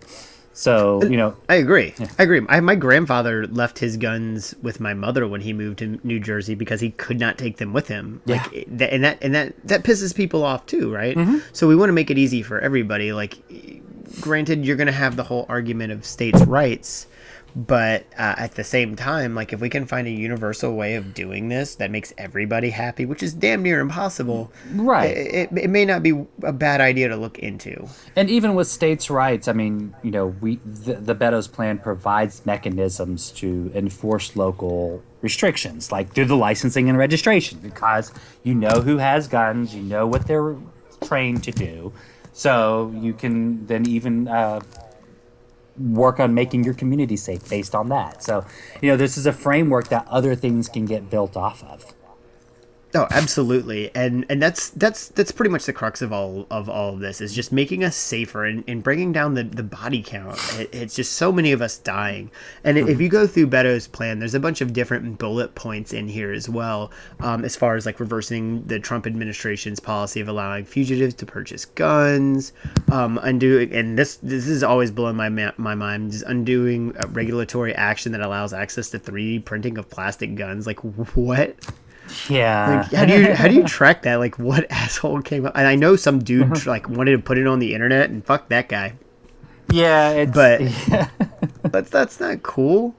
So you know, I agree. I agree. I, my grandfather left his guns with my mother when he moved to New Jersey because he could not take them with him. Yeah. that, and that and that that pisses people off too, right? Mm-hmm. So we want to make it easy for everybody. Like, granted, you're going to have the whole argument of states' rights, but uh, at the same time like if we can find a universal way of doing this that makes everybody happy which is damn near impossible Right. it, it, it may not be a bad idea to look into And even with states' rights, I mean, you know, we the, the Beto's plan provides mechanisms to enforce local restrictions, like through the licensing and registration, because you know who has guns, you know what they're trained to do, so you can then even uh, work on making your community safe based on that. So, you know, this is a framework that other things can get built off of. Oh, absolutely, and and that's that's that's pretty much the crux of all of all of this is just making us safer and, and bringing down the, the body count. It, it's just so many of us dying, and if you go through Beto's plan, there's a bunch of different bullet points in here as well, um, as far as like reversing the Trump administration's policy of allowing fugitives to purchase guns, um, undoing, and this this is always blowing my ma- my mind, just undoing a regulatory action that allows access to 3D printing of plastic guns. Like what? Yeah. Like, how do you how do you track that? Like, what [LAUGHS] asshole came up? And I know some dude like wanted to put it on the internet, and fuck that guy. yeah, it's, But [LAUGHS] that's that's not cool.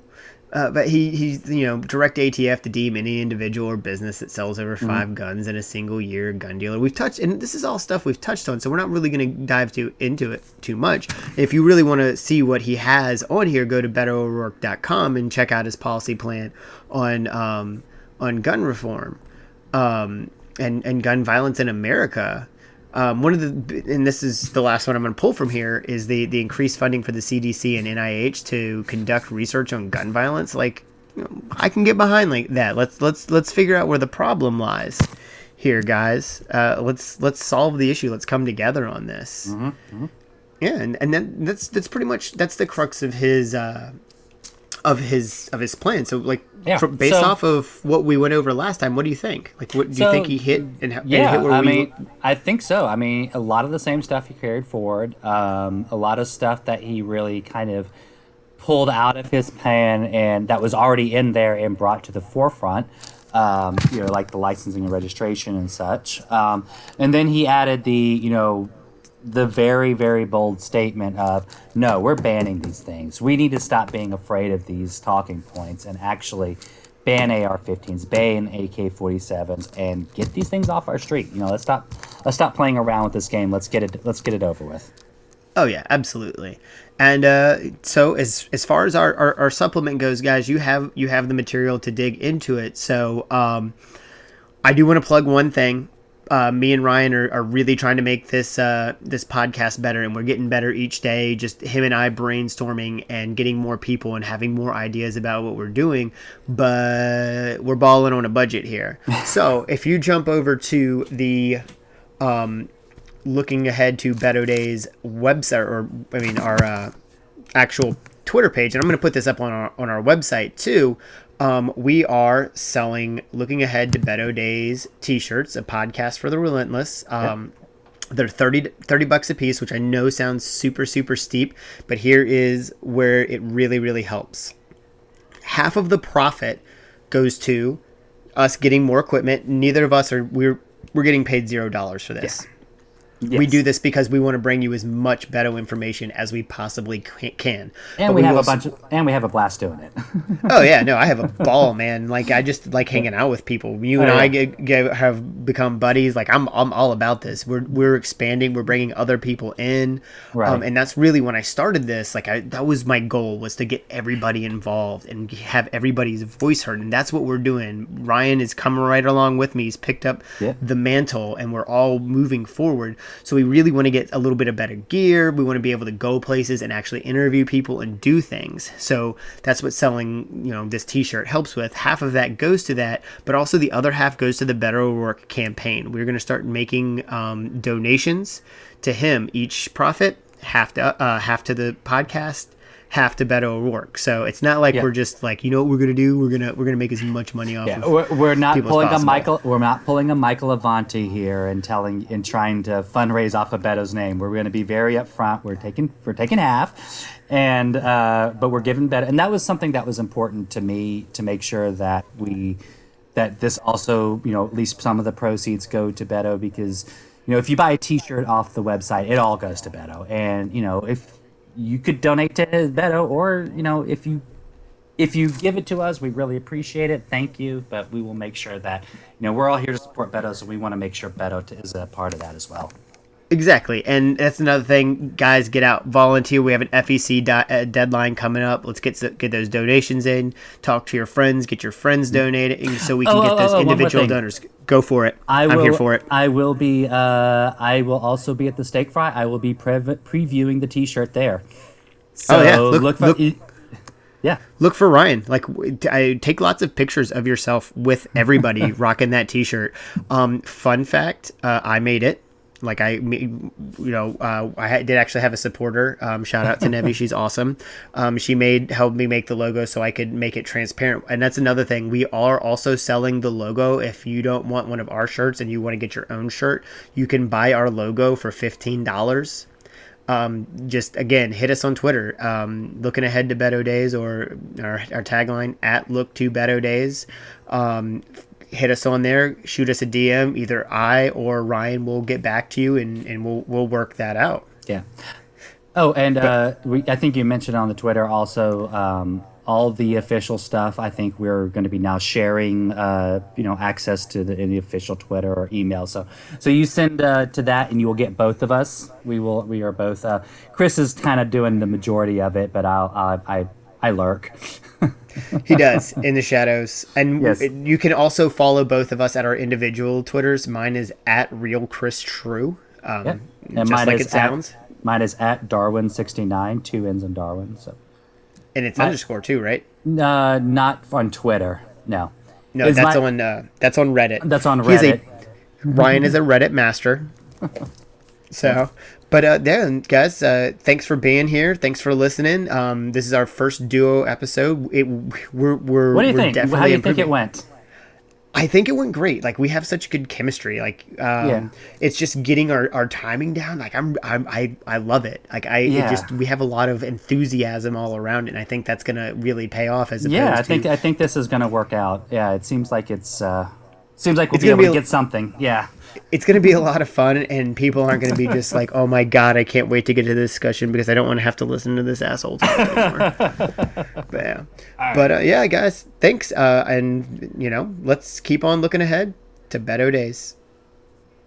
Uh, but he he's you know direct ATF to deem any individual or business that sells over 5 guns in a single year a gun dealer. We've touched and this is all stuff we've touched on, so we're not really going to dive too into it too much. If you really want to see what he has on here, go to betoorourke.com and check out his policy plan on um, on gun reform um, and and gun violence in America. Um, one of the and this is the last one I'm going to pull from here is the the increased funding for the CDC and NIH to conduct research on gun violence. Like, you know, I can get behind like that. Let's let's let's figure out where the problem lies here, guys. Uh, let's let's solve the issue. Let's come together on this. Yeah, and and that's that's pretty much that's the crux of his uh, of his of his plan. So like Yeah, fr- based so- off of what we went over last time, what do you think? Like, what do you think he hit and how? and Yeah, hit I we- mean, I think so. I mean, a lot of the same stuff he carried forward. Um, a lot of stuff that he really kind of pulled out of his pan and that was already in there and brought to the forefront. Um, you know, like the licensing and registration and such. Um, and then he added the, you know, the very, very bold statement of, no, we're banning these things. We need to stop being afraid of these talking points and actually ban AR-15s, ban AK-47s, and get these things off our street. You know, let's stop, let's stop playing around with this game. Let's get it, let's get it over with. Oh yeah, absolutely. And uh, so as as far as our, our, our supplement goes, guys, you have you have the material to dig into it. So um, I do want to plug one thing. Uh, me and Ryan are, are really trying to make this uh, this podcast better, and we're getting better each day. Just him and I brainstorming and getting more people and having more ideas about what we're doing. But we're balling on a budget here. [LAUGHS] so if you jump over to the um, looking ahead to Beto Day's website, or I mean our uh, actual Twitter page, and I'm going to put this up on our on our website too. Um, we are selling looking ahead to Beto Days t-shirts, a podcast for the relentless. Um, They're 30, 30 bucks a piece, which I know sounds super, super steep, but here is where it really, really helps. Half of the profit goes to us getting more equipment. Neither of us are we're we're getting paid zero dollars for this. We Yes. do this because we want to bring you as much Beto information as we possibly can. and But we have a bunch of, and we have a blast doing it. [LAUGHS] oh yeah, no, I have a ball, man. Like I just like hanging out with people. You and Oh, I get, get, have become buddies. Like I'm, I'm all about this. We're we're expanding. We're bringing other people in, Right. um, and that's really when I started this. Like I, that was my goal was to get everybody involved and have everybody's voice heard, and that's what we're doing. Ryan is coming right along with me. He's picked up Yeah. the mantle, and we're all moving forward. So we really want to get a little bit of better gear. We want to be able to go places and actually interview people and do things. So that's what selling, you know, this T-shirt helps with. Half of that goes to that, but also the other half goes to the Beto O'Rourke campaign. We're going to start making um, donations to him. Each profit half to uh, half to the podcast. Half to Beto O'Rourke, so it's not like Yeah. we're just like you know what we're gonna do. We're gonna we're gonna make as much money off. Yeah, of we're, we're not pulling a. Michael. We're not pulling a Michael Avenatti here and telling and trying to fundraise off of Beto's name. We're going to be very upfront. We're taking we're taking half, and uh, but we're giving Beto, and that was something that was important to me to make sure that we that this also you know at least some of the proceeds go to Beto because you know if you buy a T-shirt off the website, it all goes to Beto, and you know if you could donate to Beto, or you know if you if you give it to us, we really appreciate it. Thank you. But we will make sure that you know we're all here to support Beto, so we want to make sure Beto is a part of that as well. Exactly, and that's another thing, guys. Get out, volunteer. We have an FEC di- uh, deadline coming up. Let's get get those donations in. Talk to your friends. Get your friends donating so we can Oh, get oh, those oh, more individual donors. Go for it. I am will, here for it. I will be. Uh, I will also be at the steak fry. I will be prev- previewing the T-shirt there. So Oh, yeah. Look- look, for. look- yeah. Look for Ryan. Like, I take lots of pictures of yourself with everybody [LAUGHS] rocking that T-shirt. Um, fun fact: uh, I made it. Like I, you know, uh, I did actually have a supporter. Um, shout out to [LAUGHS] Nevi, she's awesome. Um, she made helped me make the logo so I could make it transparent. And that's another thing. We are also selling the logo. If you don't want one of our shirts and you want to get your own shirt, you can buy our logo for fifteen dollars um, just again hit us on Twitter. Um, looking ahead to Beto Days or our, our tagline at Look to Beto Days. Um, hit us on there. Shoot us a DM. Either I or Ryan will get back to you and, and we'll we'll work that out. Yeah. Oh, and uh, we, I think you mentioned on the Twitter also um, all the official stuff. I think we're going to be now sharing, uh, you know, access to the, any official Twitter or email. So, so you send uh, to that, and you will get both of us. We will. We are both. Uh, Chris is kind of doing the majority of it, but I'll. I. I, I lurk. [LAUGHS] He does in the shadows, and Yes. you can also follow both of us at our individual Twitters. Mine is at Real Chris True. Um, Yeah. And just mine like is it sounds, At, mine is at Darwin sixty nine, two ends in Darwin. So, and it's underscore too, right? uh, not on Twitter. No. No, Is that's my- on uh, that's on Reddit. That's on He's a- Reddit. Ryan is a Reddit master. [LAUGHS] So, but uh, then, guys, uh, thanks for being here. Thanks for listening. Um, this is our first duo episode. It we're we're What do you think? How do you think it went? I think it went great. Like we have such good chemistry. Like um, Yeah. it's just getting our, our timing down. Like I'm, I'm I I love it. Like I Yeah. it just we have a lot of enthusiasm all around it. And I think that's gonna really pay off as opposed Yeah, I to think I think this is going to work out. Yeah, it seems like it's uh, seems like we'll It's be able be to a- get something. Yeah, it's going to be a lot of fun and people aren't going to be just like oh my god i can't wait to get to the discussion because i don't want to have to listen to this asshole talk anymore. [LAUGHS] But yeah. But uh, yeah guys thanks uh, and you know let's keep on looking ahead to better days